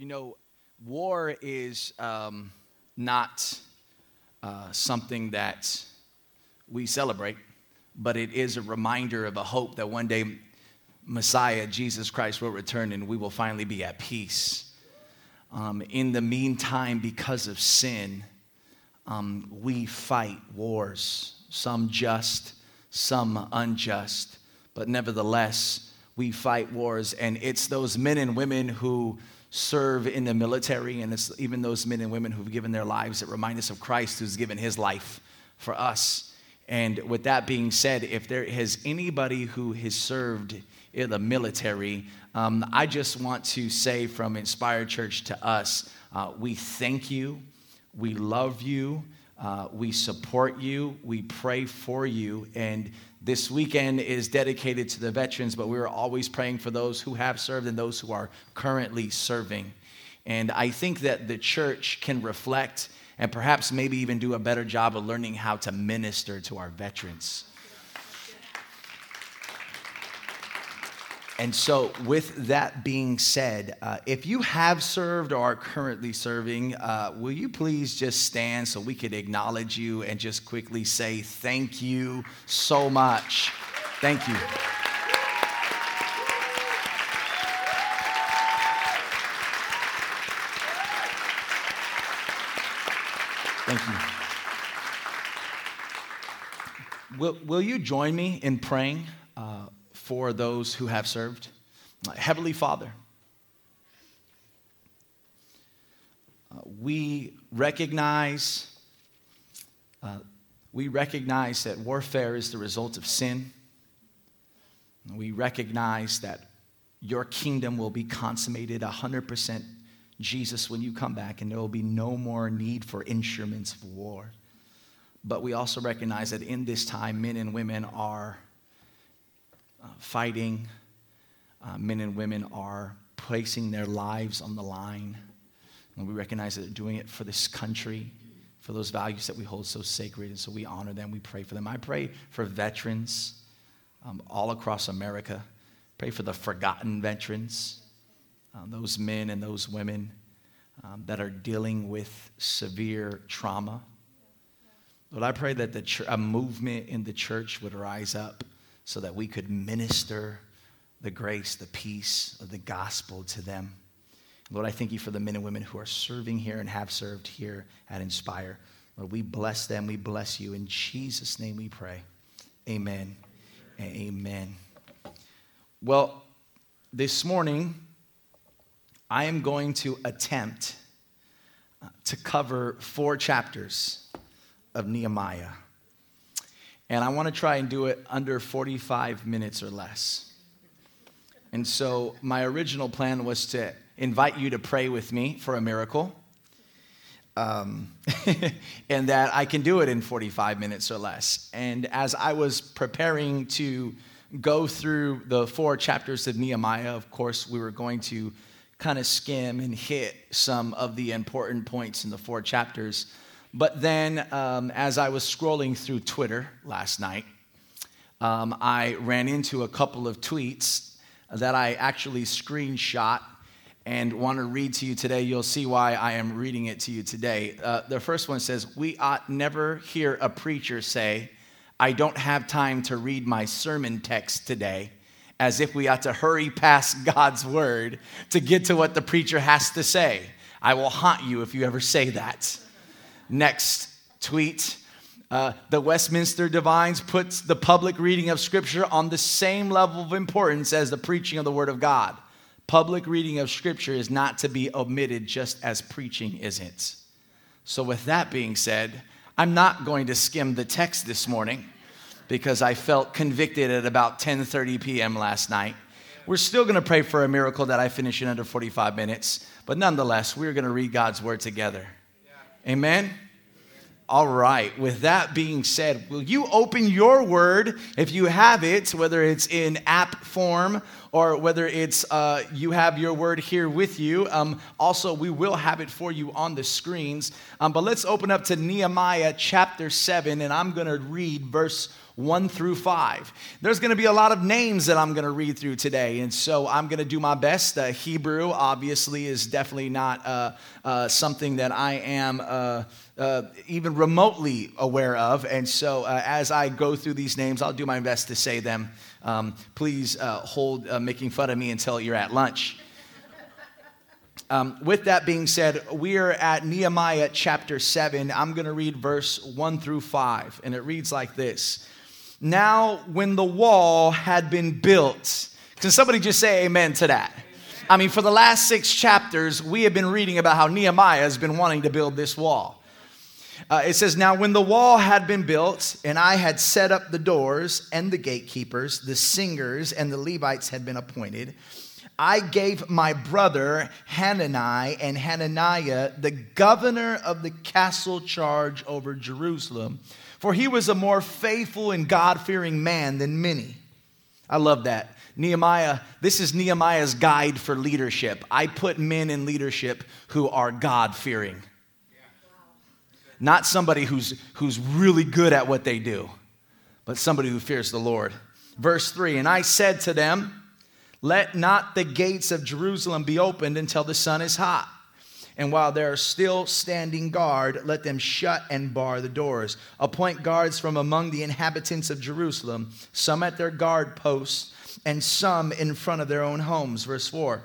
You know, war is um, not uh, something that we celebrate, but it is a reminder of a hope that one day Messiah, Jesus Christ, will return and we will finally be at peace. Um, in the meantime, because of sin, um, we fight wars, some just, some unjust, but nevertheless, we fight wars. And it's those men and women who serve in the military, and it's even those men and women who've given their lives that remind us of Christ who's given his life for us. And with that being said, if there has anybody who has served in the military, um, I just want to say from Inspired Church to us, uh, we thank you, we love you, uh, we support you, we pray for you, and this weekend is dedicated to the veterans, but we're always praying for those who have served and those who are currently serving. And I think that the church can reflect and perhaps maybe even do a better job of learning how to minister to our veterans. And so, with that being said, uh, if you have served or are currently serving, uh, will you please just stand so we could acknowledge you and just quickly say thank you so much? Thank you. Thank you. Will, will you join me in praying? Uh, for those who have served. Heavenly Father, uh, we recognize uh, we recognize that warfare is the result of sin. We recognize that your kingdom will be consummated 100% Jesus when you come back, and there will be no more need for instruments of war. But we also recognize that in this time, men and women are uh, fighting. Uh, men and women are placing their lives on the line. And we recognize that they're doing it for this country, for those values that we hold so sacred. And so we honor them, we pray for them. I pray for veterans um, all across America. Pray for the forgotten veterans, uh, those men and those women um, that are dealing with severe trauma. Lord, I pray that the ch- a movement in the church would rise up so that we could minister the grace, the peace of the gospel to them. Lord, I thank you for the men and women who are serving here and have served here at Inspire. Lord, we bless them. We bless you. In Jesus' name we pray. Amen. Amen. Well, this morning, I am going to attempt uh, to cover four chapters of Nehemiah. And I want to try and do it under 45 minutes or less. And so my original plan was to invite you to pray with me for a miracle. Um, and that I can do it in 45 minutes or less. And as I was preparing to go through the four chapters of Nehemiah, of course, we were going to kind of skim and hit some of the important points in the four chapters. But then, um, as I was scrolling through Twitter last night, um, I ran into a couple of tweets that I actually screenshot and want to read to you today. You'll see why I am reading it to you today. Uh, the first one says, We ought never hear a preacher say, I don't have time to read my sermon text today, as if we ought to hurry past God's word to get to what the preacher has to say. I will haunt you if you ever say that. Next tweet. Uh, the Westminster Divines puts the public reading of Scripture on the same level of importance as the preaching of the Word of God. Public reading of Scripture is not to be omitted just as preaching isn't. So, with that being said, I'm not going to skim the text this morning because I felt convicted at about 10:30 p.m. last night. We're still going to pray for a miracle that I finish in under 45 minutes, but nonetheless, we're going to read God's word together. Amen? All right, with that being said, will you open your word if you have it, whether it's in app form or whether it's uh, you have your word here with you? Um, also, we will have it for you on the screens. Um, but let's open up to Nehemiah chapter 7, and I'm going to read verse 1 through 5. There's going to be a lot of names that I'm going to read through today, and so I'm going to do my best. Uh, Hebrew, obviously, is definitely not uh, uh, something that I am uh, uh, even remotely aware of, and so uh, as I go through these names, I'll do my best to say them. Um, please hold making fun of me until you're at lunch. Um, with that being said, we are at Nehemiah chapter 7. I'm going to read verse 1 through 5, and it reads like this Now, when the wall had been built, can somebody just say amen to that? I mean, for the last six chapters, we have been reading about how Nehemiah has been wanting to build this wall. Uh, it says, Now, when the wall had been built, and I had set up the doors and the gatekeepers, the singers and the Levites had been appointed, I gave my brother Hanani and Hananiah the governor of the castle charge over Jerusalem, for he was a more faithful and God fearing man than many. I love that. Nehemiah, this is Nehemiah's guide for leadership. I put men in leadership who are God fearing, not somebody who's, who's really good at what they do, but somebody who fears the Lord. Verse 3 And I said to them, let not the gates of Jerusalem be opened until the sun is hot. And while they are still standing guard, let them shut and bar the doors. Appoint guards from among the inhabitants of Jerusalem, some at their guard posts, and some in front of their own homes. Verse 4.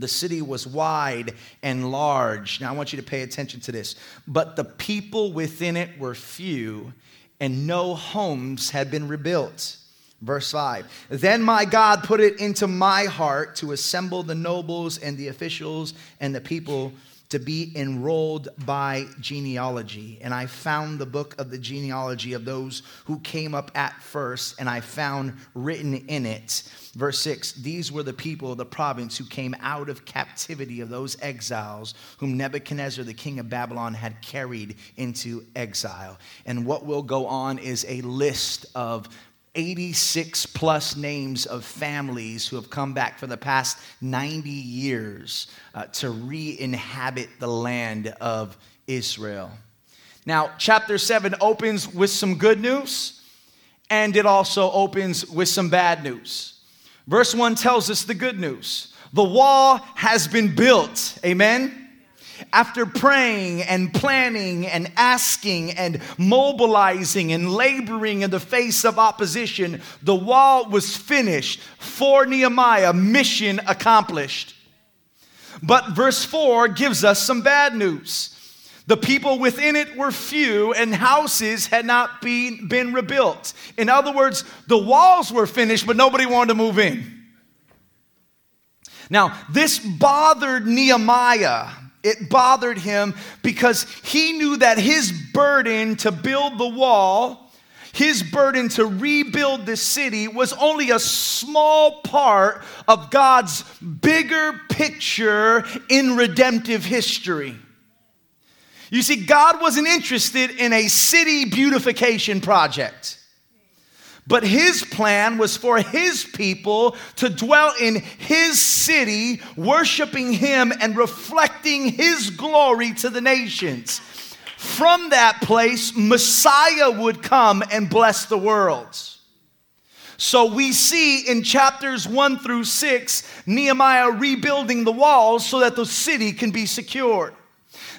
The city was wide and large. Now I want you to pay attention to this. But the people within it were few, and no homes had been rebuilt. Verse 5 Then my God put it into my heart to assemble the nobles and the officials and the people to be enrolled by genealogy. And I found the book of the genealogy of those who came up at first, and I found written in it, verse 6 These were the people of the province who came out of captivity of those exiles whom Nebuchadnezzar, the king of Babylon, had carried into exile. And what will go on is a list of 86 plus names of families who have come back for the past 90 years uh, to re inhabit the land of Israel. Now, chapter 7 opens with some good news, and it also opens with some bad news. Verse 1 tells us the good news the wall has been built. Amen after praying and planning and asking and mobilizing and laboring in the face of opposition, the wall was finished for Nehemiah, mission accomplished. But verse 4 gives us some bad news. The people within it were few, and houses had not been, been rebuilt. In other words, the walls were finished, but nobody wanted to move in. Now, this bothered Nehemiah it bothered him because he knew that his burden to build the wall, his burden to rebuild the city, was only a small part of God's bigger picture in redemptive history. You see, God wasn't interested in a city beautification project. But his plan was for his people to dwell in his city, worshiping him and reflecting his glory to the nations. From that place, Messiah would come and bless the world. So we see in chapters one through six, Nehemiah rebuilding the walls so that the city can be secured.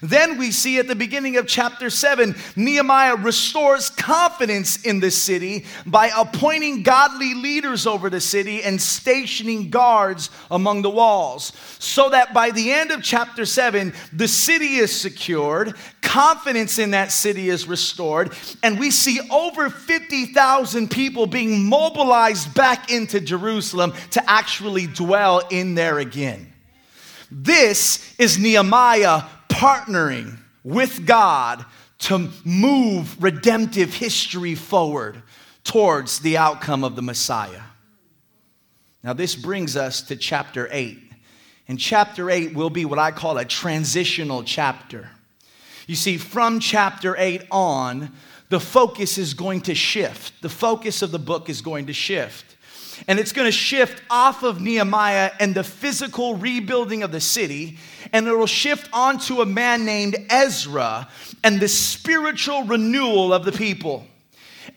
Then we see at the beginning of chapter 7, Nehemiah restores confidence in the city by appointing godly leaders over the city and stationing guards among the walls. So that by the end of chapter 7, the city is secured, confidence in that city is restored, and we see over 50,000 people being mobilized back into Jerusalem to actually dwell in there again. This is Nehemiah partnering with God to move redemptive history forward towards the outcome of the Messiah. Now, this brings us to chapter 8. And chapter 8 will be what I call a transitional chapter. You see, from chapter 8 on, the focus is going to shift. The focus of the book is going to shift. And it's going to shift off of Nehemiah and the physical rebuilding of the city, and it will shift onto a man named Ezra and the spiritual renewal of the people.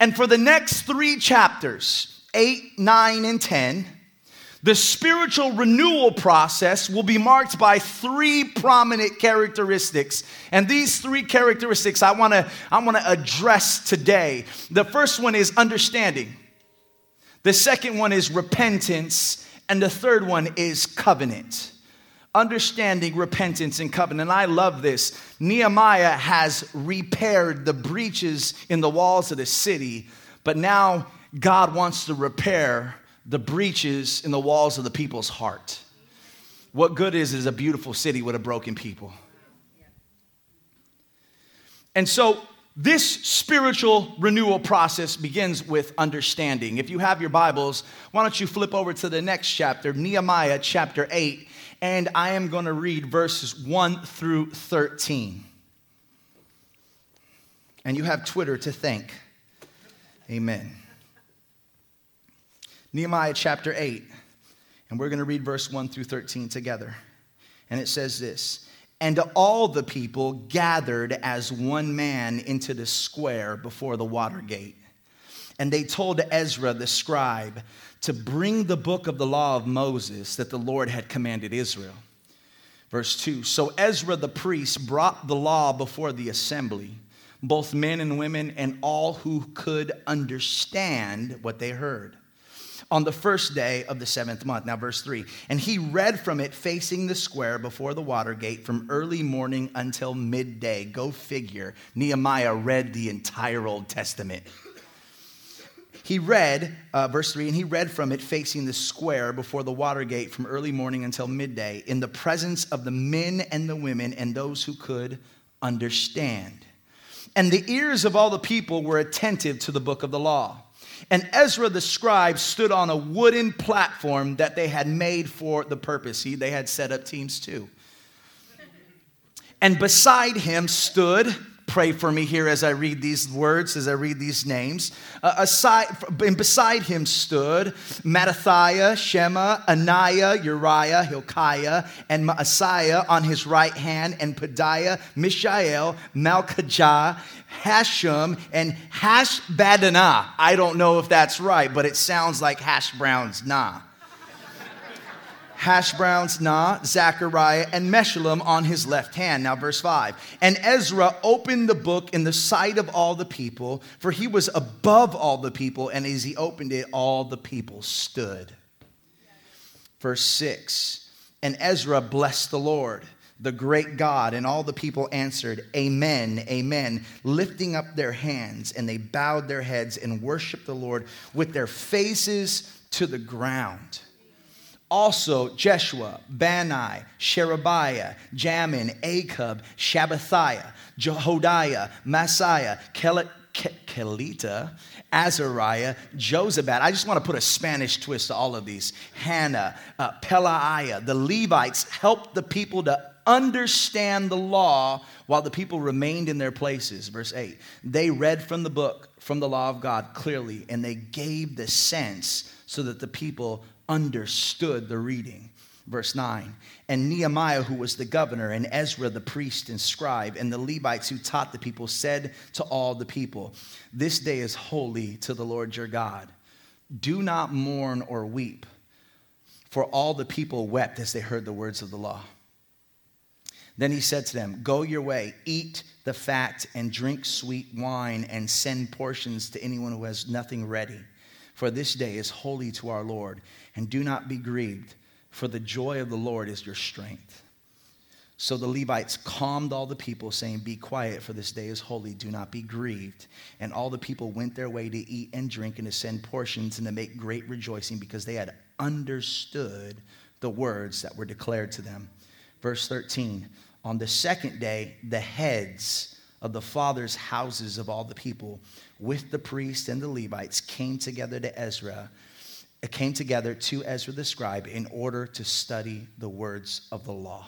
And for the next three chapters, 8, 9, and 10, the spiritual renewal process will be marked by three prominent characteristics. And these three characteristics I wanna, I wanna address today. The first one is understanding, the second one is repentance, and the third one is covenant. Understanding, repentance, and covenant. And I love this. Nehemiah has repaired the breaches in the walls of the city, but now God wants to repair the breaches in the walls of the people's heart. What good is is a beautiful city with a broken people? And so this spiritual renewal process begins with understanding. If you have your Bibles, why don't you flip over to the next chapter, Nehemiah chapter 8, and I am going to read verses 1 through 13. And you have Twitter to thank. Amen. Nehemiah chapter 8, and we're going to read verse 1 through 13 together. And it says this And all the people gathered as one man into the square before the water gate. And they told Ezra the scribe to bring the book of the law of Moses that the Lord had commanded Israel. Verse 2 So Ezra the priest brought the law before the assembly, both men and women, and all who could understand what they heard on the first day of the seventh month. Now, verse 3 And he read from it facing the square before the water gate from early morning until midday. Go figure. Nehemiah read the entire Old Testament. He read, uh, verse 3, and he read from it facing the square before the water gate from early morning until midday in the presence of the men and the women and those who could understand. And the ears of all the people were attentive to the book of the law. And Ezra the scribe stood on a wooden platform that they had made for the purpose. He, they had set up teams too. And beside him stood pray for me here as I read these words, as I read these names. Uh, aside, and beside him stood Mattithiah, Shema, Ananiah, Uriah, Hilkiah, and Maaseiah on his right hand, and Pedaiah, Mishael, Malchijah, Hashum, and Hashbaddanah. I don't know if that's right, but it sounds like hash browns, nah hash browns, Nah, Zechariah, and Meshullam on his left hand. Now, verse 5. And Ezra opened the book in the sight of all the people, for he was above all the people, and as he opened it, all the people stood. Verse 6. And Ezra blessed the Lord the great God. And all the people answered, Amen, Amen, lifting up their hands. And they bowed their heads and worshiped the Lord with their faces to the ground also Jeshua, Bani, Sherebiah, Jamin, Akkub, Shabbathiah, Jehodiah, Maaseiah, Kelita, Azariah, Jozabad. I just want to put a Spanish twist to all of these. Hannah, uh, Pelaiah. The Levites helped the people to understand the law while the people remained in their places. Verse 8. They read from the book, from the law of God clearly, and they gave the sense so that the people understood the reading. Verse 9, and Nehemiah, who was the governor, and Ezra, the priest and scribe, and the Levites who taught the people, said to all the people, This day is holy to the Lord your God. Do not mourn or weep, for all the people wept as they heard the words of the law. Then he said to them, Go your way, eat the fat, and drink sweet wine, and send portions to anyone who has nothing ready. For this day is holy to our Lord and do not be grieved, for the joy of the Lord is your strength. So the Levites calmed all the people, saying, Be quiet, for this day is holy. Do not be grieved. And all the people went their way to eat and drink and to send portions and to make great rejoicing because they had understood the words that were declared to them. Verse 13 On the second day, the heads of the fathers' houses of all the people, with the priests and the Levites, came together to Ezra came together to Ezra the scribe in order to study the words of the law.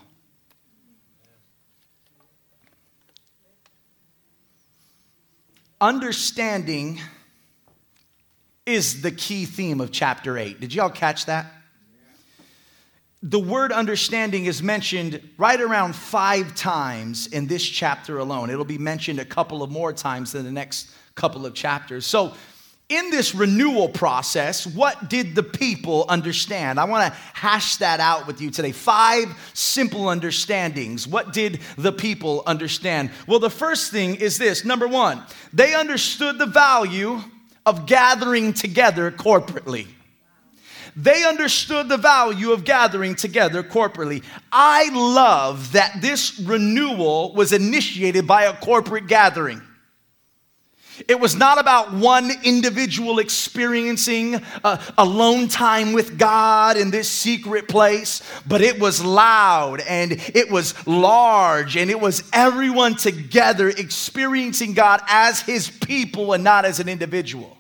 Understanding is the key theme of chapter 8. Did y'all catch that? The word understanding is mentioned right around five times in this chapter alone. It'll be mentioned a couple of more times in the next couple of chapters. So, in this renewal process, what did the people understand? I want to hash that out with you today. Five simple understandings. What did the people understand? Well, the first thing is this number one, they understood the value of gathering together corporately. They understood the value of gathering together corporately. I love that this renewal was initiated by a corporate gathering. It was not about one individual experiencing a alone time with God in this secret place, but it was loud and it was large and it was everyone together experiencing God as his people and not as an individual.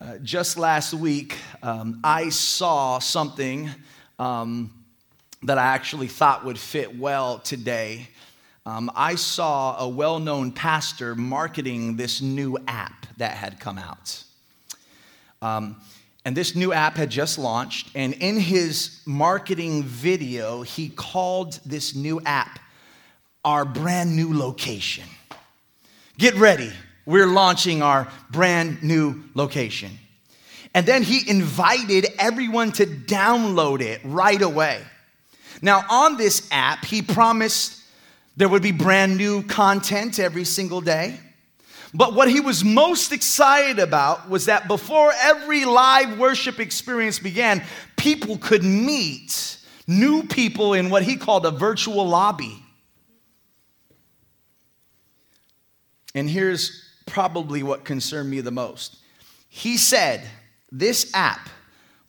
Uh, just last week, um, I saw something um, that I actually thought would fit well today um, I saw a well known pastor marketing this new app that had come out. Um, and this new app had just launched, and in his marketing video, he called this new app our brand new location. Get ready, we're launching our brand new location. And then he invited everyone to download it right away. Now, on this app, he promised there would be brand new content every single day. But what he was most excited about was that before every live worship experience began, people could meet new people in what he called a virtual lobby. And here's probably what concerned me the most. He said, This app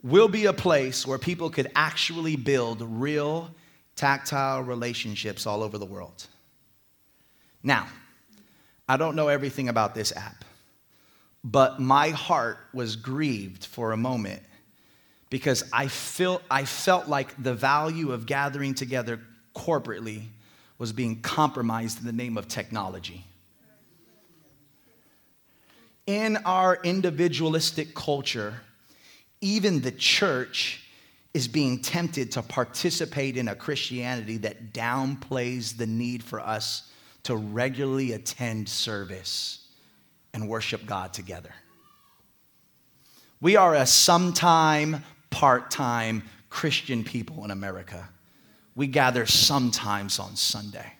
will be a place where people could actually build real tactile relationships all over the world. Now, I don't know everything about this app, but my heart was grieved for a moment because I, feel, I felt like the value of gathering together corporately was being compromised in the name of technology. In our individualistic culture, even the church is being tempted to participate in a Christianity that downplays the need for us to regularly attend service and worship God together. We are a sometime, part time Christian people in America. We gather sometimes on Sunday.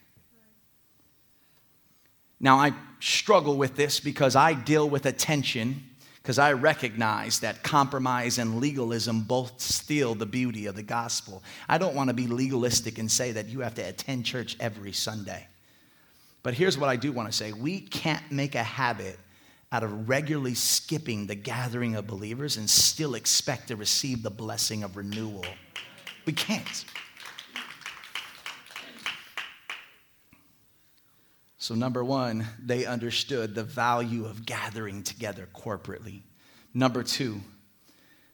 Now, I struggle with this because I deal with attention because I recognize that compromise and legalism both steal the beauty of the gospel. I don't want to be legalistic and say that you have to attend church every Sunday. But here's what I do want to say we can't make a habit out of regularly skipping the gathering of believers and still expect to receive the blessing of renewal. We can't. So, number one, they understood the value of gathering together corporately. Number two,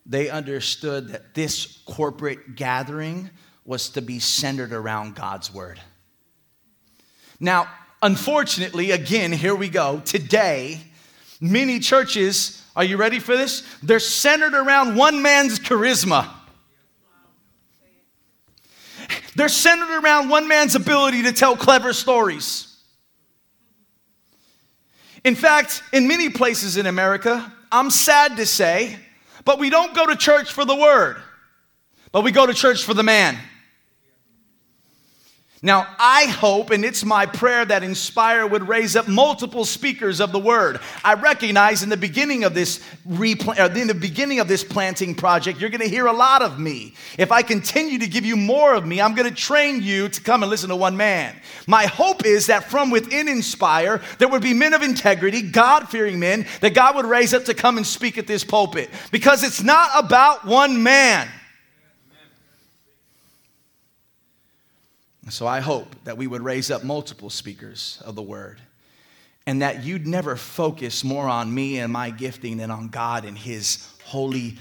they understood that this corporate gathering was to be centered around God's word. Now, unfortunately, again, here we go. Today, many churches, are you ready for this? They're centered around one man's charisma. They're centered around one man's ability to tell clever stories. In fact, in many places in America, I'm sad to say, but we don't go to church for the word, but we go to church for the man. Now, I hope, and it's my prayer that Inspire would raise up multiple speakers of the word. I recognize in the beginning of this replant, uh, in the beginning of this planting project, you're going to hear a lot of me. If I continue to give you more of me, I'm going to train you to come and listen to one man. My hope is that from within Inspire, there would be men of integrity, God fearing men, that God would raise up to come and speak at this pulpit. Because it's not about one man. So I hope that we would raise up multiple speakers of the word and that you'd never focus more on me and my gifting than on God and his holy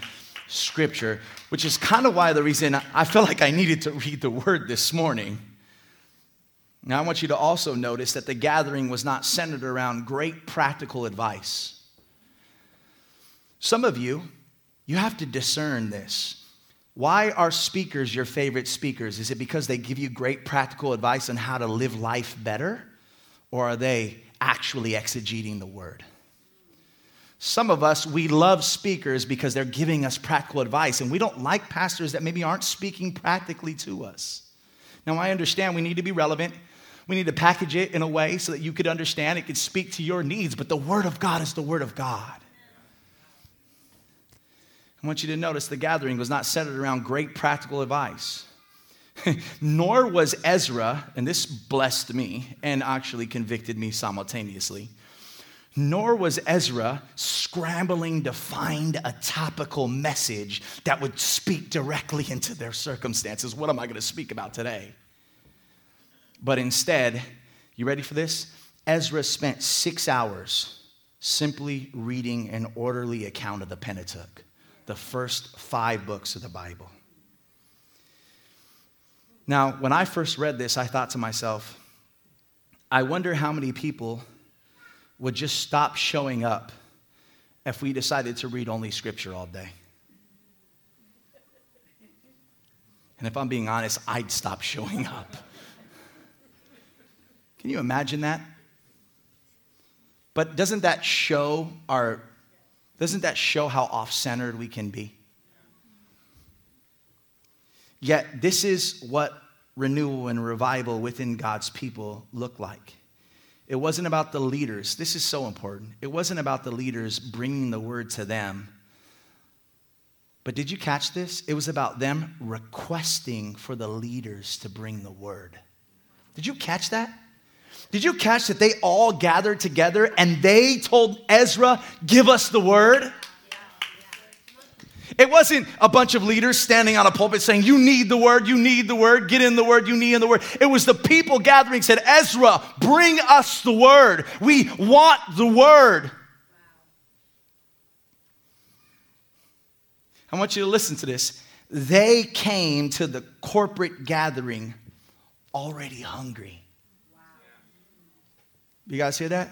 scripture, which is kind of why the reason I felt like I needed to read the word this morning. Now, I want you to also notice that the gathering was not centered around great practical advice. Some of you, you have to discern this. Why are speakers your favorite speakers? Is it because they give you great practical advice on how to live life better? Or are they actually exegeting the word. Some of us, we love speakers because they're giving us practical advice, and we don't like pastors that maybe aren't speaking practically to us. Now, I understand we need to be relevant. We need to package it in a way so that you could understand, it could speak to your needs, but the Word of God is the Word of God. I want you to notice the gathering was not centered around great practical advice. Nor was Ezra, and this blessed me and actually convicted me simultaneously nor was Ezra scrambling to find a topical message that would speak directly into their circumstances. What am I going to speak about today? But instead, you ready for this? Ezra spent six hours simply reading an orderly account of the Pentateuch, the first five books of the Bible. Now, when I first read this, I thought to myself, I wonder how many people would just stop showing up if we decided to read only scripture all day. And if I'm being honest, I'd stop showing up. Can you imagine that? But doesn't that show our doesn't that show how off-centered we can be? Yet this is what renewal and revival within God's people look like. It wasn't about the leaders. This is so important. It wasn't about the leaders bringing the word to them. But did you catch this? It was about them requesting for the leaders to bring the word. Did you catch that? Did you catch that they all gathered together and they told Ezra, Give us the word? It wasn't a bunch of leaders standing on a pulpit saying, You need the word, you need the word, get in the word, you need in the word. It was the people gathering said, Ezra, bring us the word. We want the word. I want you to listen to this. They came to the corporate gathering already hungry. You guys hear that?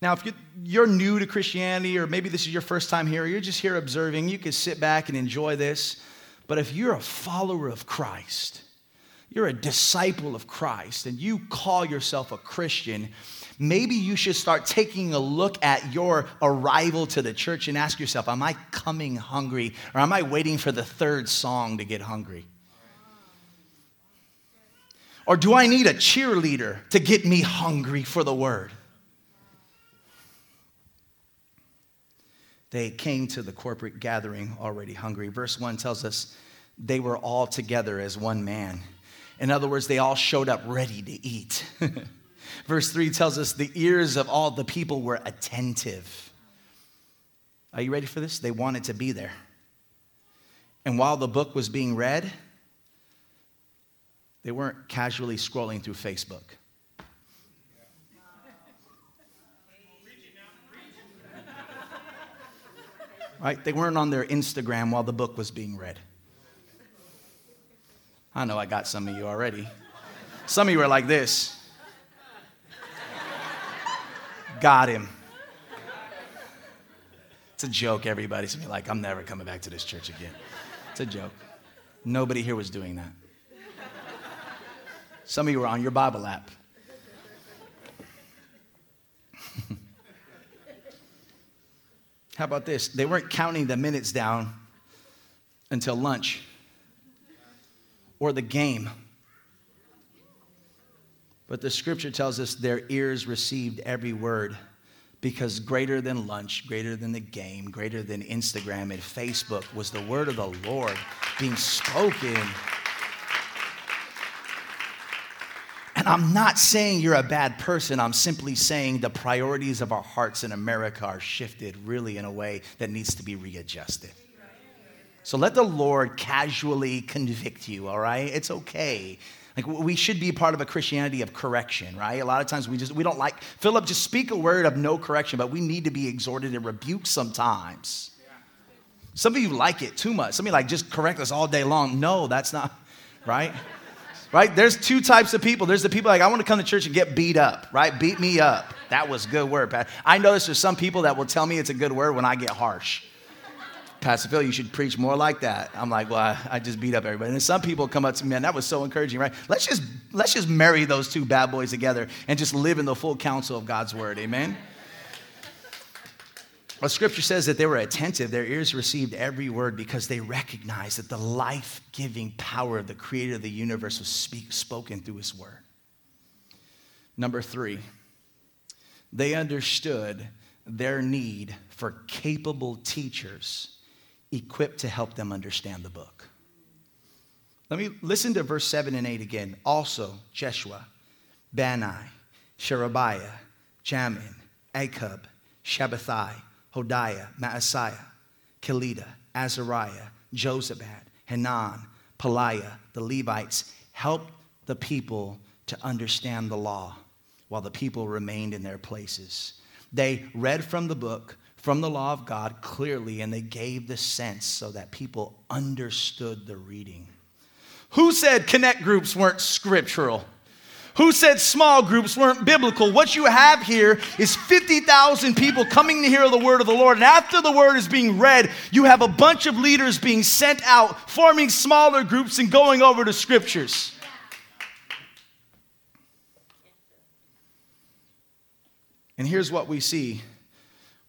Now, if you're new to Christianity, or maybe this is your first time here, or you're just here observing, you can sit back and enjoy this. But if you're a follower of Christ, you're a disciple of Christ, and you call yourself a Christian, maybe you should start taking a look at your arrival to the church and ask yourself, Am I coming hungry, or am I waiting for the third song to get hungry? Or do I need a cheerleader to get me hungry for the word? they came to the corporate gathering already hungry. Verse 1 tells us they were all together as one man. In other words, they all showed up ready to eat. Verse 3 tells us the ears of all the people were attentive. Are you ready for this? They wanted to be there. And while the book was being read, they weren't casually scrolling through Facebook. right? They weren't on their Instagram while the book was being read. I know I got some of you already. Some of you are like this. Got him. It's a joke, everybody. Some of you like, I'm never coming back to this church again. It's a joke. Nobody here was doing that. Some of you were on your Bible app. How about this? They weren't counting the minutes down until lunch or the game. But the scripture tells us their ears received every word because greater than lunch, greater than the game, greater than Instagram and Facebook was the word of the Lord being spoken. And I'm not saying you're a bad person. I'm simply saying the priorities of our hearts in America are shifted really in a way that needs to be readjusted. So let the Lord casually convict you, all right? It's okay. Like we should be part of a Christianity of correction, right? A lot of times we just we don't like Philip just speak a word of no correction, but we need to be exhorted and rebuked sometimes. Some of you like it too much. Some of you like just correct us all day long. No, that's not right right? There's two types of people. There's the people like, I want to come to church and get beat up, right? Beat me up. That was good word, Pat. I notice there's some people that will tell me it's a good word when I get harsh. Pastor Phil, you should preach more like that. I'm like, well, I, I just beat up everybody. And some people come up to me, man, that was so encouraging, right? Let's just let's just marry those two bad boys together and just live in the full counsel of God's word. Amen. Well, scripture says that they were attentive, their ears received every word because they recognized that the life giving power of the creator of the universe was speak, spoken through his word. Number three, they understood their need for capable teachers equipped to help them understand the book. Let me listen to verse 7 and 8 again. Also, Jeshua, Bani, Sherebiah, Jamin, Akkub, Shabbethai, Hodiah, Maaseiah, Kelita, Azariah, Jozabad, Hanan, Pelaiah, the Levites helped the people to understand the law while the people remained in their places. They read from the book, from the law of God clearly, and they gave the sense so that people understood the reading. Who said connect groups weren't scriptural? Who said small groups weren't biblical? What you have here is 50,000 people coming to hear the word of the Lord. And after the word is being read, you have a bunch of leaders being sent out, forming smaller groups and going over the scriptures. And here's what we see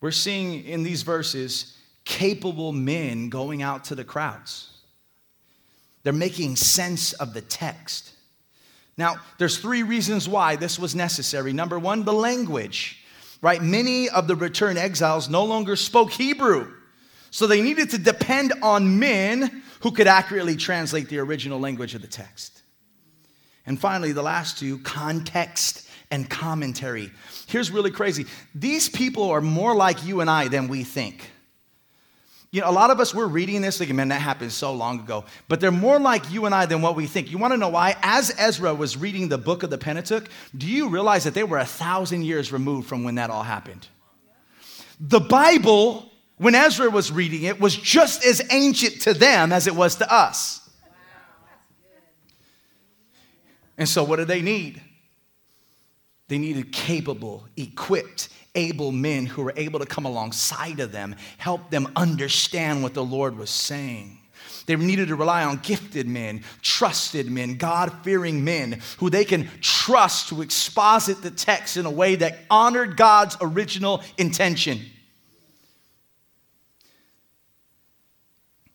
we're seeing in these verses capable men going out to the crowds. They're making sense of the text. Now, there's three reasons why this was necessary. Number one, the language, right? Many of the returned exiles no longer spoke Hebrew. So they needed to depend on men who could accurately translate the original language of the text. And finally, the last two context and commentary. Here's really crazy these people are more like you and I than we think. You know, a lot of us, we're reading this thinking, man, that happened so long ago. But they're more like you and I than what we think. You want to know why? As Ezra was reading the book of the Pentateuch, do you realize that they were a thousand years removed from when that all happened? The Bible, when Ezra was reading it, was just as ancient to them as it was to us. And so, what do they need? They needed capable, equipped, able men who were able to come alongside of them, help them understand what the Lord was saying. They needed to rely on gifted men, trusted men, God fearing men who they can trust to exposit the text in a way that honored God's original intention.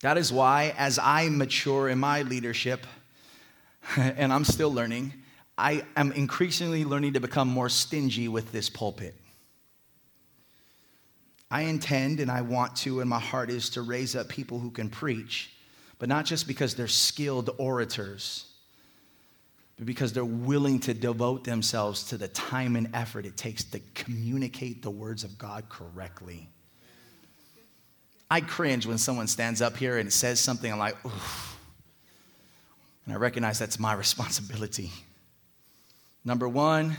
That is why, as I mature in my leadership, and I'm still learning, I am increasingly learning to become more stingy with this pulpit. I intend and I want to, and my heart is to raise up people who can preach, but not just because they're skilled orators, but because they're willing to devote themselves to the time and effort it takes to communicate the words of God correctly. I cringe when someone stands up here and says something, I'm like, oof. And I recognize that's my responsibility. Number one,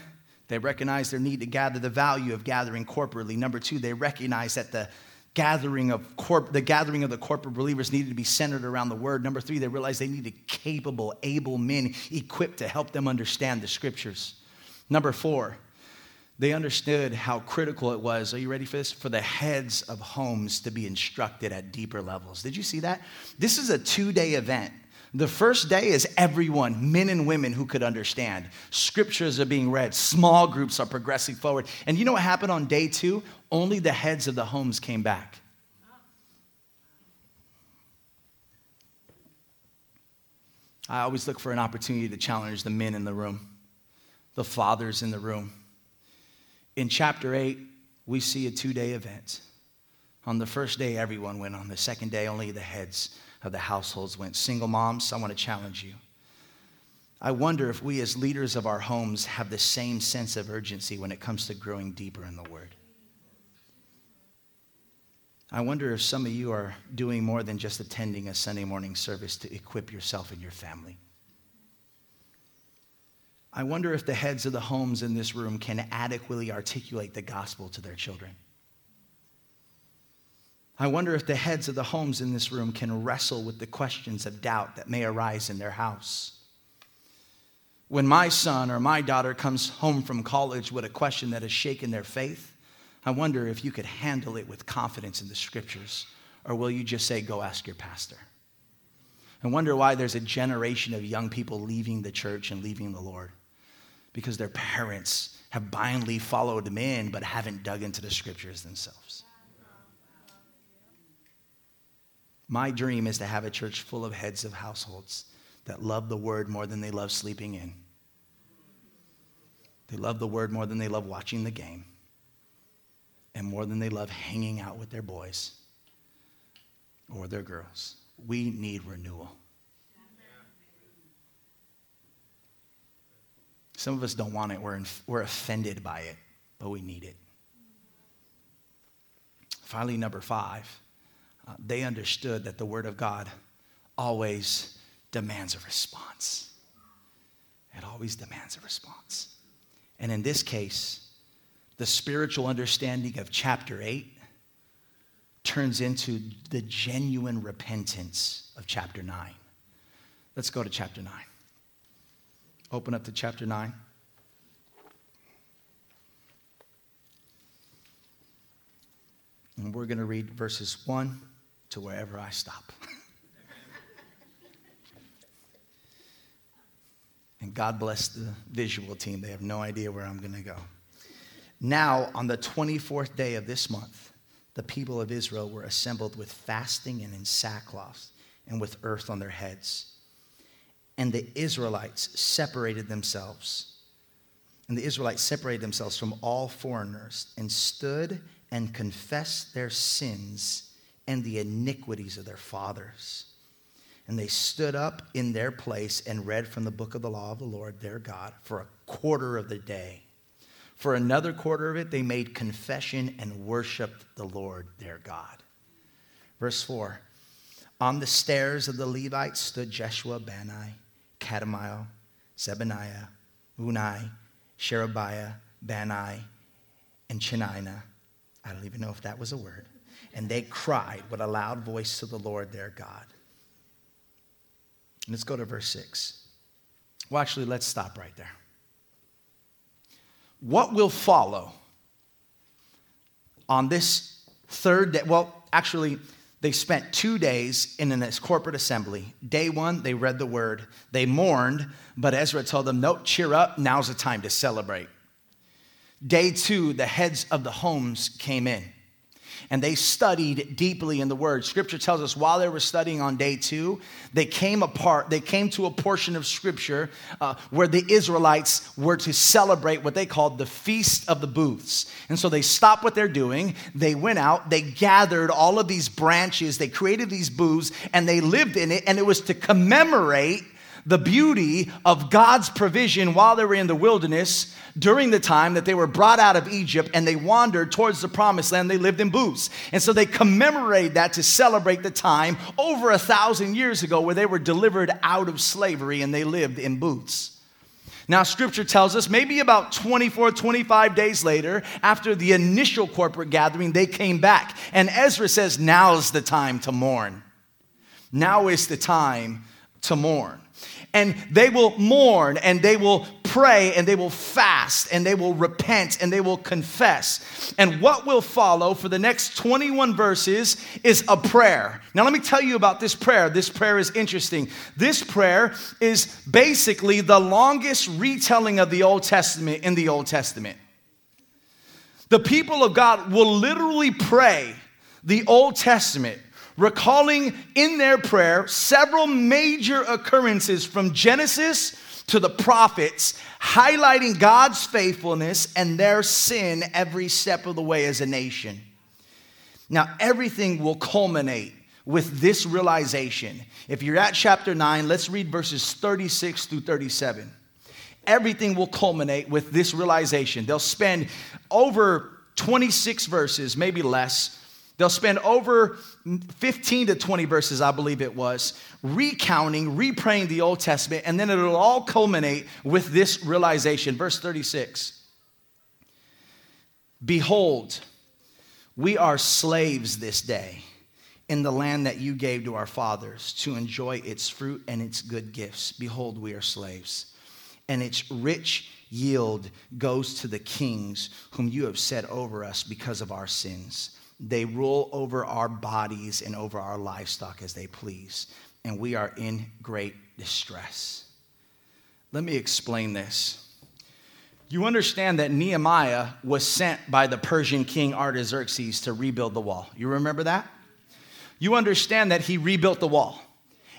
they recognize their need to gather the value of gathering corporately. Number two, they recognize that the gathering of corp- the gathering of the corporate believers needed to be centered around the word. Number three, they realized they needed capable, able men equipped to help them understand the scriptures. Number four, they understood how critical it was. Are you ready for this? For the heads of homes to be instructed at deeper levels. Did you see that? This is a two day event. The first day is everyone, men and women who could understand. Scriptures are being read, small groups are progressing forward. And you know what happened on day two? Only the heads of the homes came back. I always look for an opportunity to challenge the men in the room, the fathers in the room. In chapter 8, we see a two day event. On the first day, everyone went. On the second day, only the heads of the households went. Single moms, I want to challenge you. I wonder if we, as leaders of our homes, have the same sense of urgency when it comes to growing deeper in the Word. I wonder if some of you are doing more than just attending a Sunday morning service to equip yourself and your family. I wonder if the heads of the homes in this room can adequately articulate the gospel to their children. I wonder if the heads of the homes in this room can wrestle with the questions of doubt that may arise in their house. When my son or my daughter comes home from college with a question that has shaken their faith, I wonder if you could handle it with confidence in the scriptures. Or will you just say, go ask your pastor? I wonder why there's a generation of young people leaving the church and leaving the Lord. Because their parents have blindly followed them in, but haven't dug into the scriptures themselves. My dream is to have a church full of heads of households that love the word more than they love sleeping in. They love the word more than they love watching the game, and more than they love hanging out with their boys or their girls. We need renewal. Some of us don't want it, we're, in, we're offended by it, but we need it. Finally, number five, they understood that the Word of God always demands a response. It always demands a response. And in this case, the spiritual understanding of chapter 8 turns into the genuine repentance of chapter 9. Let's go to chapter 9. Open up to chapter 9. And we're going to read verses 1 to wherever I stop. and God bless the visual team. They have no idea where I'm going to go. Now, on the 24th day of this month, the people of Israel were assembled with fasting and in sackcloth and with earth on their heads. And the Israelites separated themselves. And the Israelites separated themselves from all foreigners and stood and confessed their sins and the iniquities of their fathers. And they stood up in their place and read from the book of the law of the Lord their God for a quarter of the day. For another quarter of it, they made confession and worshiped the Lord their God. Verse 4 On the stairs of the Levites stood Jeshua, Bani, Kadmiel, Shebaniah, Unai, Sherebiah, Bani, and Chenina. I don't even know if that was a word. And they cried with a loud voice to the Lord their God. Let's go to verse 6. Well, actually, let's stop right there. What will follow on this third day? Well, actually, they spent two days in this corporate assembly. Day one, they read the word, they mourned, but Ezra told them, Nope, cheer up, now's the time to celebrate. Day two, the heads of the homes came in and they studied deeply in the word. Scripture tells us while they were studying on day two, they came apart, they came to a portion of scripture uh, where the Israelites were to celebrate what they called the Feast of the Booths. And so they stopped what they're doing, they went out, they gathered all of these branches, they created these booths, and they lived in it, and it was to commemorate the beauty of God's provision while they were in the wilderness during the time that they were brought out of Egypt and they wandered towards the promised land. They lived in booths. And so they commemorate that to celebrate the time over a thousand years ago where they were delivered out of slavery and they lived in booths. Now, scripture tells us maybe about 24, 25 days later, after the initial corporate gathering, they came back. And Ezra says, Now's the time to mourn. Now is the time to mourn and they will mourn and they will pray and they will fast and they will repent and they will confess. And what will follow for the next 21 verses is a prayer. Now, let me tell you about this prayer. This prayer is interesting. This prayer is basically the longest retelling of the Old Testament in the Old Testament. The people of God will literally pray the Old Testament recalling in their prayer several major occurrences from Genesis to the prophets, highlighting God's faithfulness and their sin every step of the way as a nation. Now, everything will culminate with this realization. If you're at chapter 9, let's read verses 36 through 37. Everything will culminate with this realization. They'll spend over 26 verses, maybe less, They'll spend over 15 to 20 verses, I believe it was, recounting, repraying the Old Testament, and then it'll all culminate with this realization. Verse 36 Behold, we are slaves this day in the land that you gave to our fathers to enjoy its fruit and its good gifts. Behold, we are slaves, and its rich yield goes to the kings whom you have set over us because of our sins. They rule over our bodies and over our livestock as they please, and we are in great distress. Let me explain this. You understand that Nehemiah was sent by the Persian king Artaxerxes to rebuild the wall. You remember that? You understand that he rebuilt the wall.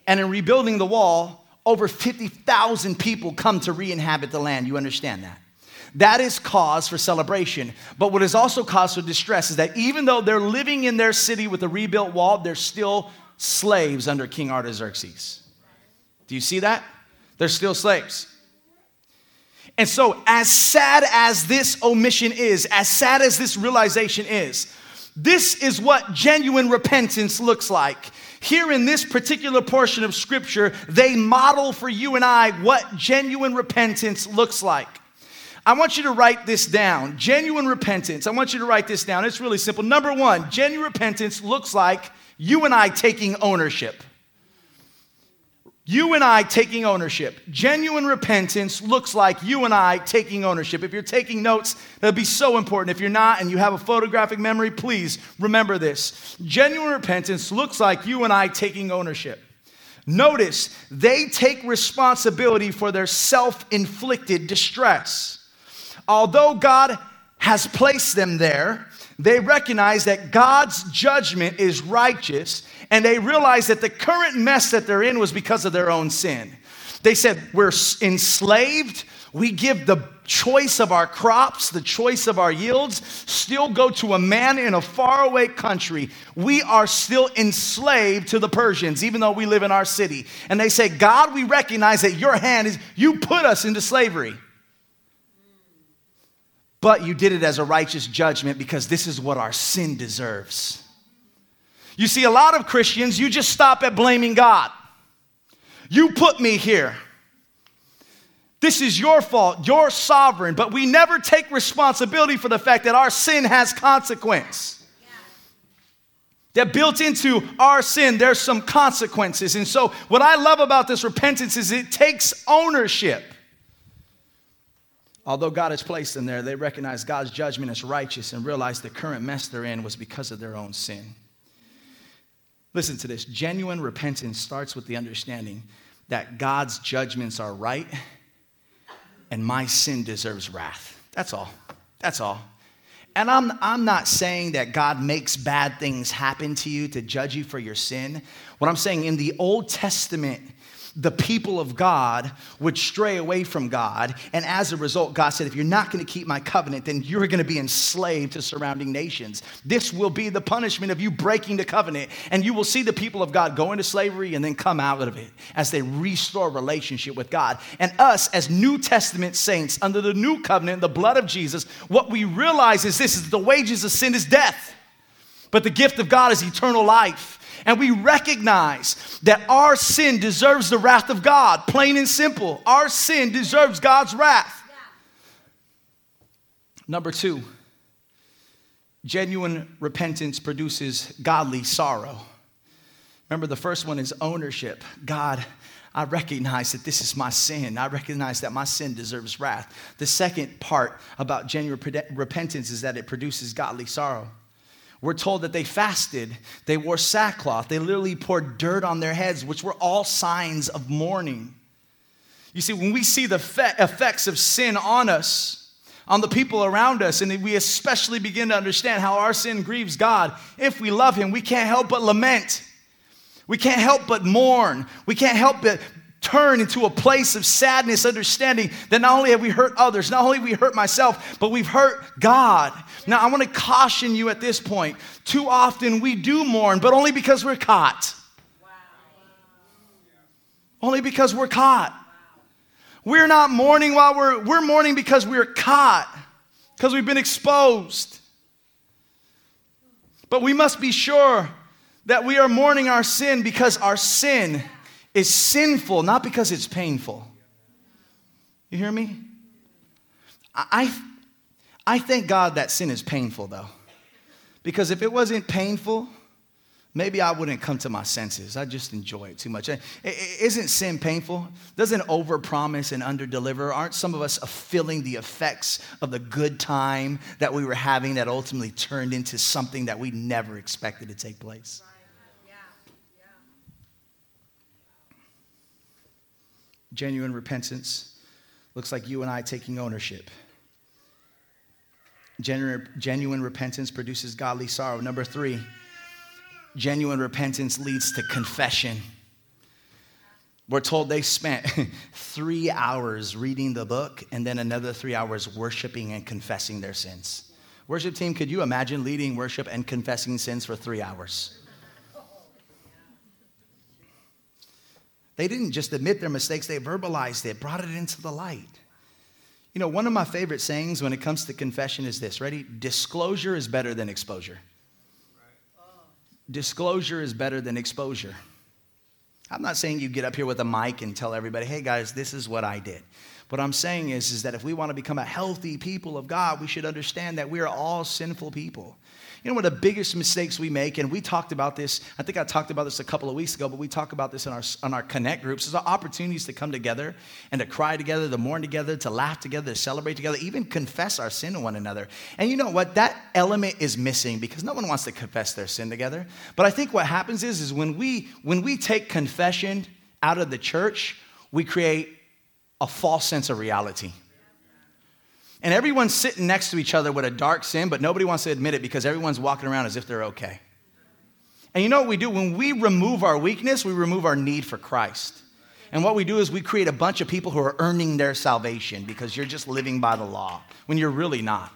And in rebuilding the wall, over 50,000 people come to re inhabit the land. You understand that? That is cause for celebration. But what is also cause for distress is that even though they're living in their city with a rebuilt wall, they're still slaves under King Artaxerxes. Do you see that? They're still slaves. And so, as sad as this omission is, as sad as this realization is, this is what genuine repentance looks like. Here in this particular portion of scripture, they model for you and I what genuine repentance looks like. I want you to write this down. Genuine repentance. I want you to write this down. It's really simple. Number one, genuine repentance looks like you and I taking ownership. You and I taking ownership. Genuine repentance looks like you and I taking ownership. If you're taking notes, that'd be so important. If you're not and you have a photographic memory, please remember this. Genuine repentance looks like you and I taking ownership. Notice they take responsibility for their self inflicted distress. Although God has placed them there, they recognize that God's judgment is righteous and they realize that the current mess that they're in was because of their own sin. They said, We're enslaved. We give the choice of our crops, the choice of our yields, still go to a man in a faraway country. We are still enslaved to the Persians, even though we live in our city. And they say, God, we recognize that your hand is, you put us into slavery. But you did it as a righteous judgment because this is what our sin deserves. You see, a lot of Christians, you just stop at blaming God. You put me here. This is your fault. You're sovereign. But we never take responsibility for the fact that our sin has consequence. That built into our sin, there's some consequences. And so, what I love about this repentance is it takes ownership. Although God has placed them there, they recognize God's judgment as righteous and realize the current mess they're in was because of their own sin. Listen to this genuine repentance starts with the understanding that God's judgments are right and my sin deserves wrath. That's all. That's all. And I'm, I'm not saying that God makes bad things happen to you to judge you for your sin. What I'm saying in the Old Testament, the people of God would stray away from God. And as a result, God said, if you're not going to keep my covenant, then you're going to be enslaved to surrounding nations. This will be the punishment of you breaking the covenant. And you will see the people of God go into slavery and then come out of it as they restore relationship with God. And us, as New Testament saints, under the new covenant, the blood of Jesus, what we realize is this is the wages of sin is death. But the gift of God is eternal life and we recognize that our sin deserves the wrath of God, plain and simple. Our sin deserves God's wrath. Number two, genuine repentance produces godly sorrow. Remember, the first one is ownership. God, I recognize that this is my sin. I recognize that my sin deserves wrath. The second part about genuine repentance is that it produces godly sorrow. We're told that they fasted, they wore sackcloth, they literally poured dirt on their heads, which were all signs of mourning. You see, when we see the effects of sin on us, on the people around us, and we especially begin to understand how our sin grieves God, if we love Him, we can't help but lament. We can't help but mourn. We can't help but turn into a place of sadness, understanding that not only have we hurt others, not only we hurt myself, but we've hurt God. Now, I want to caution you at this point. Too often we do mourn, but only because we're caught. Only because we're caught. We're not mourning while we're, we're mourning because we're caught, because we've been exposed. But we must be sure that we are mourning our sin because our sin is sinful, not because it's painful. You hear me? I, I thank God that sin is painful, though. Because if it wasn't painful, maybe I wouldn't come to my senses. I just enjoy it too much. Isn't sin painful? Doesn't overpromise and underdeliver? Aren't some of us feeling the effects of the good time that we were having that ultimately turned into something that we never expected to take place? Genuine repentance looks like you and I taking ownership. Genuine, genuine repentance produces godly sorrow. Number three, genuine repentance leads to confession. We're told they spent three hours reading the book and then another three hours worshiping and confessing their sins. Worship team, could you imagine leading worship and confessing sins for three hours? They didn't just admit their mistakes, they verbalized it, brought it into the light. You know, one of my favorite sayings when it comes to confession is this ready? Disclosure is better than exposure. Disclosure is better than exposure. I'm not saying you get up here with a mic and tell everybody, hey guys, this is what I did. What I'm saying is, is that if we want to become a healthy people of God, we should understand that we are all sinful people. You know, one of the biggest mistakes we make, and we talked about this, I think I talked about this a couple of weeks ago, but we talk about this in our, on our connect groups, is the opportunities to come together and to cry together, to mourn together, to laugh together, to celebrate together, even confess our sin to one another. And you know what? That element is missing because no one wants to confess their sin together. But I think what happens is, is when we when we take confession out of the church, we create a false sense of reality and everyone's sitting next to each other with a dark sin, but nobody wants to admit it because everyone's walking around as if they're okay. And you know what we do? When we remove our weakness, we remove our need for Christ. And what we do is we create a bunch of people who are earning their salvation because you're just living by the law when you're really not.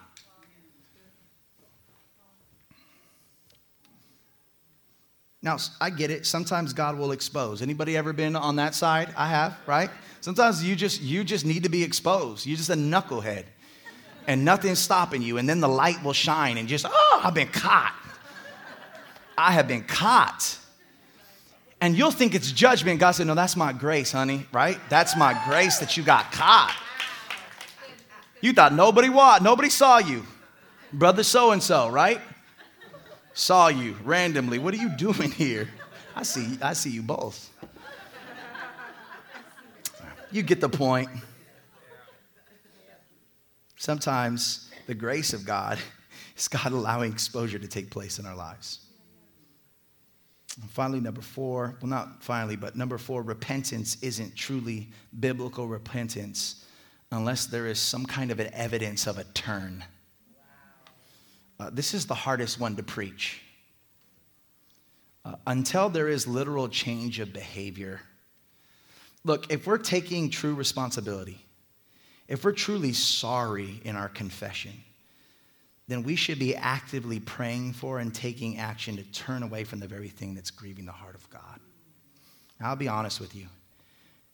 Now, I get it. Sometimes God will expose. Anybody ever been on that side? I have, right? Sometimes you just you just need to be exposed. You're just a knucklehead and nothing's stopping you. And then the light will shine and just, oh, I've been caught. I have been caught. And you'll think it's judgment. God said, No, that's my grace, honey, right? That's my grace that you got caught. You thought nobody what? Nobody saw you. Brother so and so, right? Saw you randomly. What are you doing here? I see, I see you both. You get the point. Sometimes the grace of God is God allowing exposure to take place in our lives. And finally, number four, well, not finally, but number four, repentance isn't truly biblical repentance unless there is some kind of an evidence of a turn. Uh, this is the hardest one to preach. Uh, until there is literal change of behavior. Look, if we're taking true responsibility, if we're truly sorry in our confession, then we should be actively praying for and taking action to turn away from the very thing that's grieving the heart of God. Now, I'll be honest with you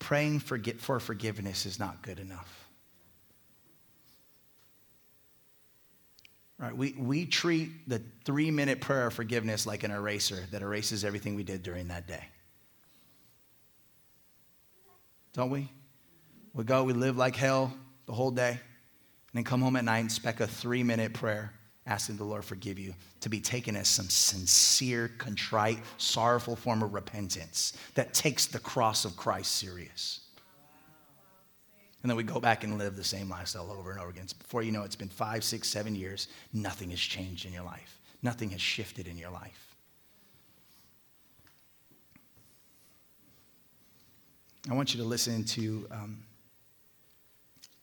praying for, for forgiveness is not good enough. Right, we, we treat the three minute prayer of forgiveness like an eraser that erases everything we did during that day. Don't we? We go, we live like hell the whole day, and then come home at night and spec a three minute prayer asking the Lord forgive you to be taken as some sincere, contrite, sorrowful form of repentance that takes the cross of Christ serious. And then we go back and live the same lifestyle over and over again. Before you know, it's been five, six, seven years. Nothing has changed in your life. Nothing has shifted in your life. I want you to listen to um,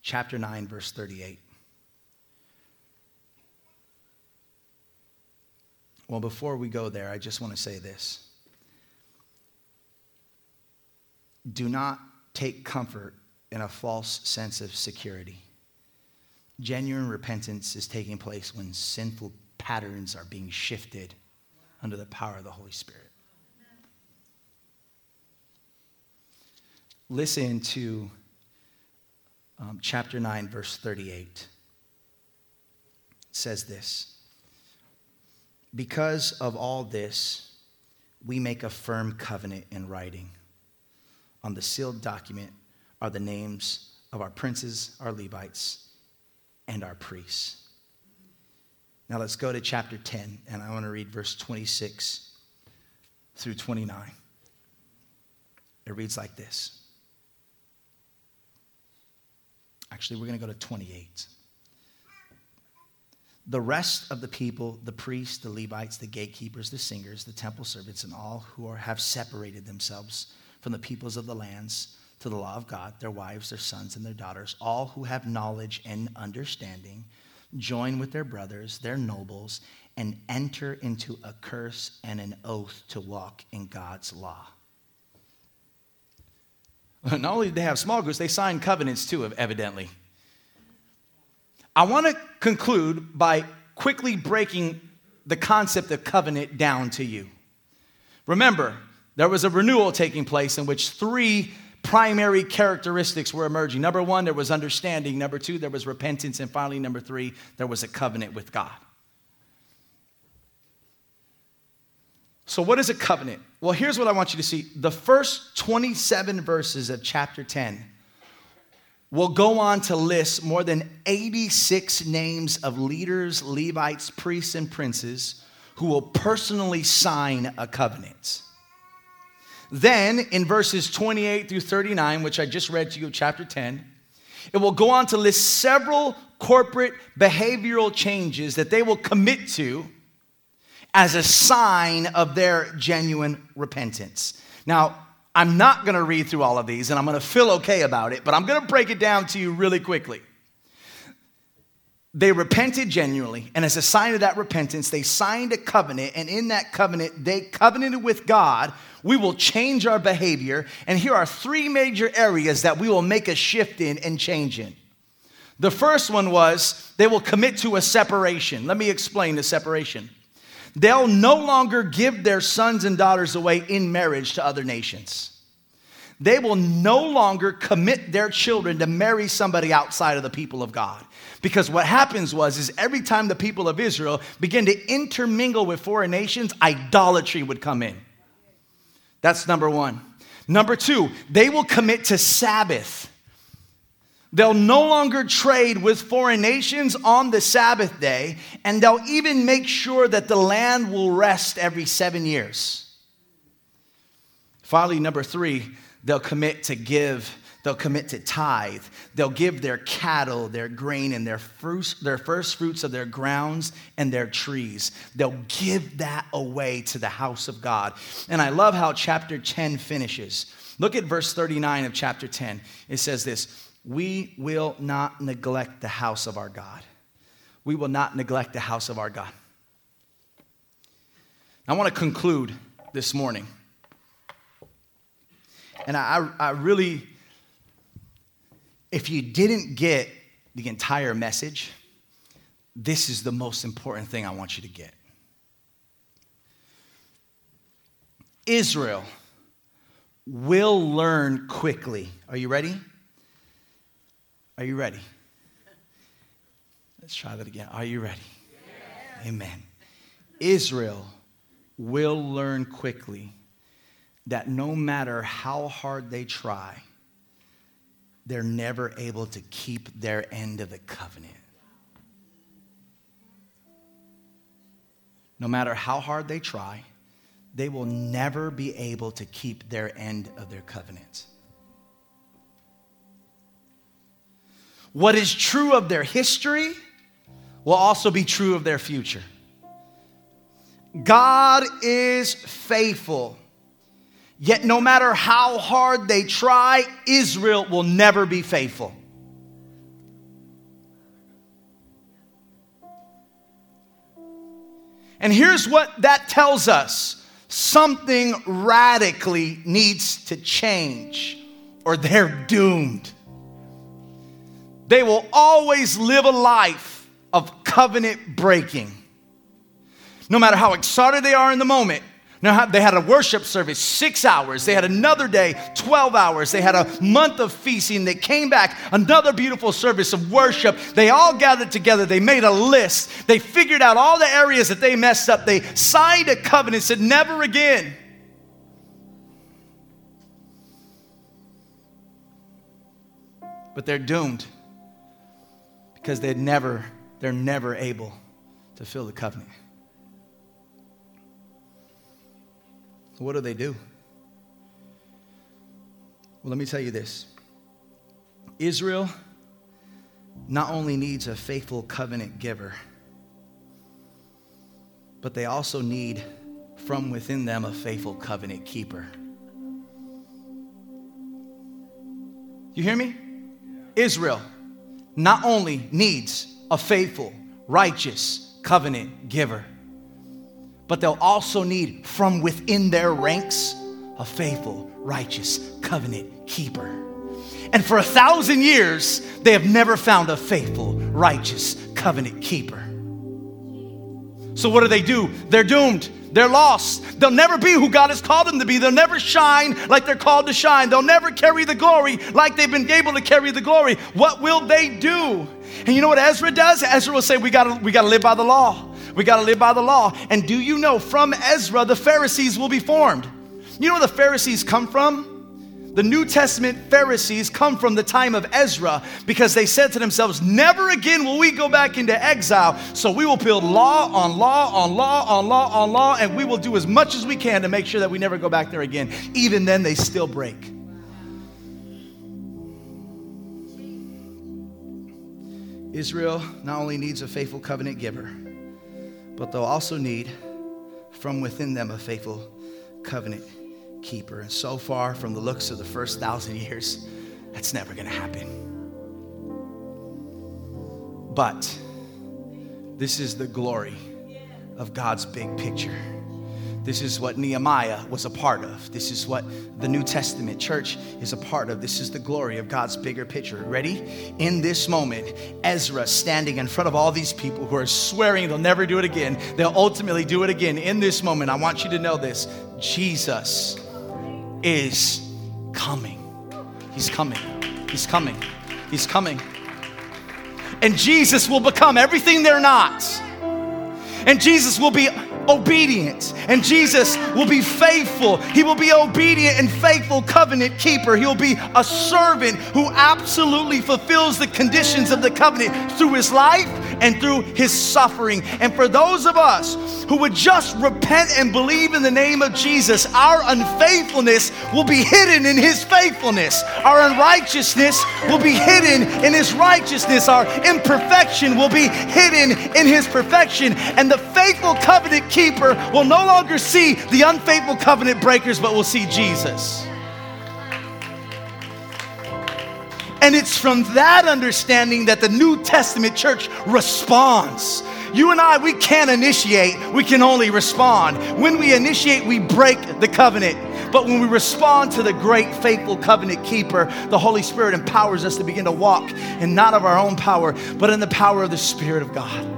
chapter 9, verse 38. Well, before we go there, I just want to say this. Do not take comfort in a false sense of security. Genuine repentance is taking place when sinful patterns are being shifted under the power of the Holy Spirit. listen to um, chapter 9, verse 38. It says this Because of all this, we make a firm covenant in writing. On the sealed document are the names of our princes, our Levites, and our priests. Now let's go to chapter 10, and I want to read verse 26 through 29. It reads like this. Actually, we're going to go to 28. The rest of the people, the priests, the Levites, the gatekeepers, the singers, the temple servants, and all who are, have separated themselves from the peoples of the lands to the law of God, their wives, their sons, and their daughters, all who have knowledge and understanding, join with their brothers, their nobles, and enter into a curse and an oath to walk in God's law. Not only did they have small groups, they signed covenants too, evidently. I want to conclude by quickly breaking the concept of covenant down to you. Remember, there was a renewal taking place in which three primary characteristics were emerging. Number one, there was understanding. Number two, there was repentance. And finally, number three, there was a covenant with God. So, what is a covenant? Well, here's what I want you to see. The first 27 verses of chapter 10 will go on to list more than 86 names of leaders, Levites, priests, and princes who will personally sign a covenant. Then, in verses 28 through 39, which I just read to you, chapter 10, it will go on to list several corporate behavioral changes that they will commit to as a sign of their genuine repentance. Now, I'm not going to read through all of these and I'm going to feel okay about it, but I'm going to break it down to you really quickly. They repented genuinely, and as a sign of that repentance, they signed a covenant, and in that covenant, they covenanted with God. We will change our behavior, and here are three major areas that we will make a shift in and change in. The first one was they will commit to a separation. Let me explain the separation. They'll no longer give their sons and daughters away in marriage to other nations. They will no longer commit their children to marry somebody outside of the people of God. Because what happens was is every time the people of Israel began to intermingle with foreign nations, idolatry would come in. That's number 1. Number 2, they will commit to Sabbath. They'll no longer trade with foreign nations on the Sabbath day, and they'll even make sure that the land will rest every seven years. Finally, number three, they'll commit to give, they'll commit to tithe. They'll give their cattle, their grain, and their, fruits, their first fruits of their grounds and their trees. They'll give that away to the house of God. And I love how chapter 10 finishes. Look at verse 39 of chapter 10. It says this we will not neglect the house of our God. We will not neglect the house of our God. I want to conclude this morning. And I, I really, if you didn't get the entire message, this is the most important thing I want you to get. Israel will learn quickly. Are you ready? Are you ready? Let's try that again. Are you ready? Yes. Amen. Israel will learn quickly that no matter how hard they try, they're never able to keep their end of the covenant. No matter how hard they try, they will never be able to keep their end of their covenant. What is true of their history will also be true of their future. God is faithful. Yet, no matter how hard they try, Israel will never be faithful. And here's what that tells us something radically needs to change, or they're doomed they will always live a life of covenant breaking. No matter how excited they are in the moment, now, they had a worship service, six hours. They had another day, 12 hours. They had a month of feasting. They came back, another beautiful service of worship. They all gathered together. They made a list. They figured out all the areas that they messed up. They signed a covenant, said, never again. But they're doomed because they're never, they're never able to fill the covenant. What do they do? Well, let me tell you this Israel not only needs a faithful covenant giver, but they also need from within them a faithful covenant keeper. You hear me? Israel not only needs a faithful, righteous covenant giver, but they'll also need from within their ranks a faithful, righteous covenant keeper. And for a thousand years, they have never found a faithful, righteous covenant keeper. So, what do they do? They're doomed. They're lost. They'll never be who God has called them to be. They'll never shine like they're called to shine. They'll never carry the glory like they've been able to carry the glory. What will they do? And you know what Ezra does? Ezra will say, We gotta, we gotta live by the law. We got to live by the law. And do you know from Ezra, the Pharisees will be formed? You know where the Pharisees come from? The New Testament Pharisees come from the time of Ezra because they said to themselves, Never again will we go back into exile. So we will build law on law on law on law on law, and we will do as much as we can to make sure that we never go back there again. Even then, they still break. Israel not only needs a faithful covenant giver, but they'll also need from within them a faithful covenant keeper. And so far, from the looks of the first thousand years, that's never going to happen. But this is the glory of God's big picture. This is what Nehemiah was a part of. This is what the New Testament church is a part of. This is the glory of God's bigger picture. Ready? In this moment, Ezra standing in front of all these people who are swearing they'll never do it again, they'll ultimately do it again. In this moment, I want you to know this Jesus is coming. He's coming. He's coming. He's coming. And Jesus will become everything they're not. And Jesus will be obedient. And Jesus will be faithful. He will be obedient and faithful covenant keeper. He'll be a servant who absolutely fulfills the conditions of the covenant through his life and through his suffering. And for those of us who would just repent and believe in the name of Jesus, our unfaithfulness will be hidden in his faithfulness. Our unrighteousness will be hidden in his righteousness. Our imperfection will be hidden in his perfection. And the faithful covenant keeper will no longer see the unfaithful covenant breakers, but will see Jesus. And it's from that understanding that the New Testament church responds. You and I, we can't initiate, we can only respond. When we initiate, we break the covenant. But when we respond to the great faithful covenant keeper, the Holy Spirit empowers us to begin to walk in not of our own power, but in the power of the Spirit of God.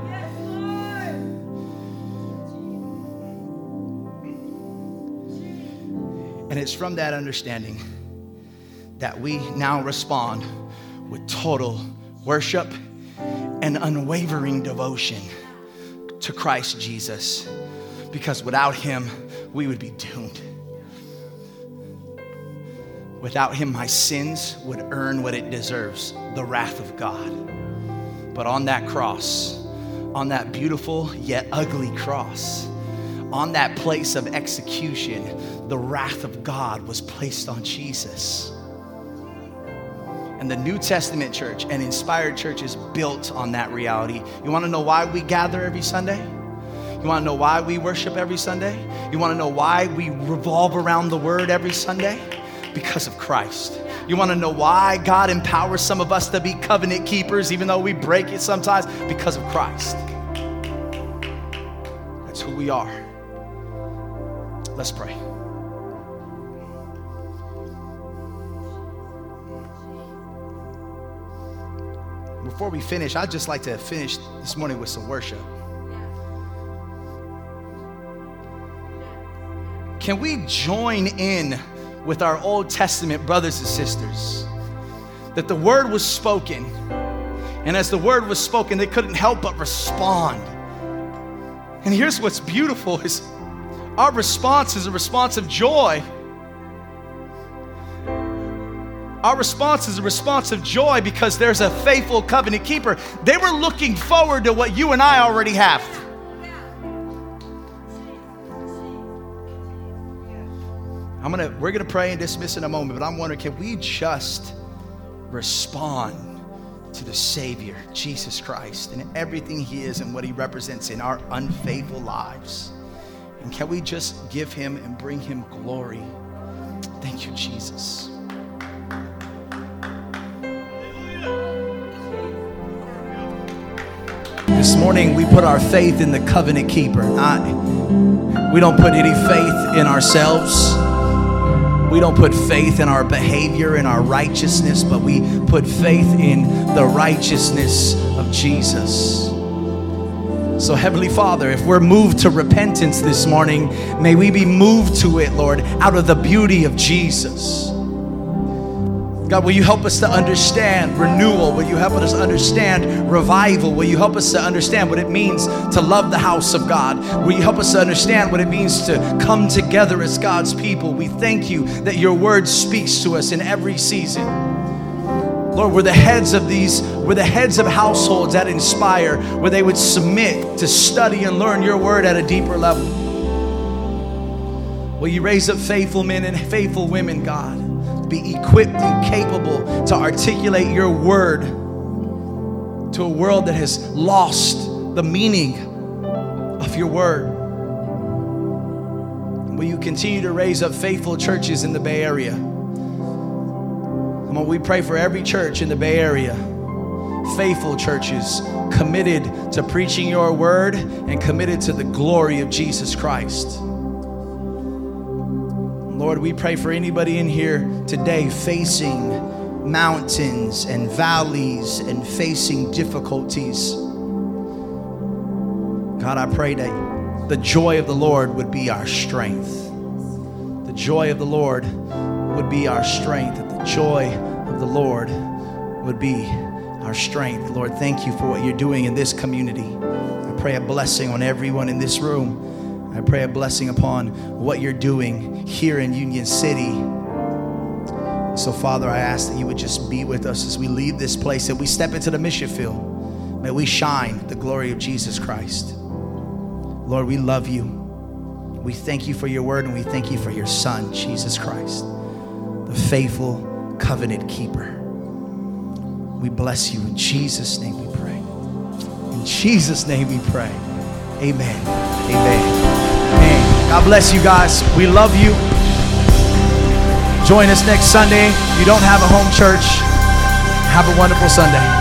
And it's from that understanding that we now respond with total worship and unwavering devotion to Christ Jesus. Because without him, we would be doomed. Without him, my sins would earn what it deserves the wrath of God. But on that cross, on that beautiful yet ugly cross, on that place of execution, the wrath of God was placed on Jesus. And the New Testament church and inspired church is built on that reality. You wanna know why we gather every Sunday? You wanna know why we worship every Sunday? You wanna know why we revolve around the word every Sunday? Because of Christ. You wanna know why God empowers some of us to be covenant keepers, even though we break it sometimes? Because of Christ. That's who we are. Let's pray. Before we finish, I'd just like to finish this morning with some worship. Can we join in with our Old Testament brothers and sisters? That the word was spoken, and as the word was spoken, they couldn't help but respond. And here's what's beautiful is our response is a response of joy. Our response is a response of joy because there's a faithful covenant keeper. They were looking forward to what you and I already have. I'm gonna, we're gonna pray and dismiss in a moment, but I'm wondering, can we just respond to the Savior, Jesus Christ, and everything He is and what He represents in our unfaithful lives? And can we just give Him and bring Him glory? Thank you, Jesus. This morning we put our faith in the covenant keeper. We don't put any faith in ourselves. We don't put faith in our behavior, in our righteousness, but we put faith in the righteousness of Jesus. So, Heavenly Father, if we're moved to repentance this morning, may we be moved to it, Lord, out of the beauty of Jesus. God, will you help us to understand renewal? Will you help us understand revival? Will you help us to understand what it means to love the house of God? Will you help us to understand what it means to come together as God's people? We thank you that your word speaks to us in every season. Lord, we're the heads of these, we're the heads of households that inspire, where they would submit to study and learn your word at a deeper level. Will you raise up faithful men and faithful women, God? Be equipped and capable to articulate your word to a world that has lost the meaning of your word. Will you continue to raise up faithful churches in the Bay Area? Come on, we pray for every church in the Bay Area. Faithful churches committed to preaching your word and committed to the glory of Jesus Christ. Lord, we pray for anybody in here today facing mountains and valleys and facing difficulties. God, I pray that the joy of the Lord would be our strength. The joy of the Lord would be our strength. That the joy of the Lord would be our strength. Lord, thank you for what you're doing in this community. I pray a blessing on everyone in this room. I pray a blessing upon what you're doing here in Union City. So, Father, I ask that you would just be with us as we leave this place and we step into the mission field. May we shine the glory of Jesus Christ. Lord, we love you. We thank you for your word and we thank you for your Son, Jesus Christ, the faithful covenant keeper. We bless you. In Jesus' name we pray. In Jesus' name we pray. Amen. Amen. God bless you guys. We love you. Join us next Sunday. If you don't have a home church, have a wonderful Sunday.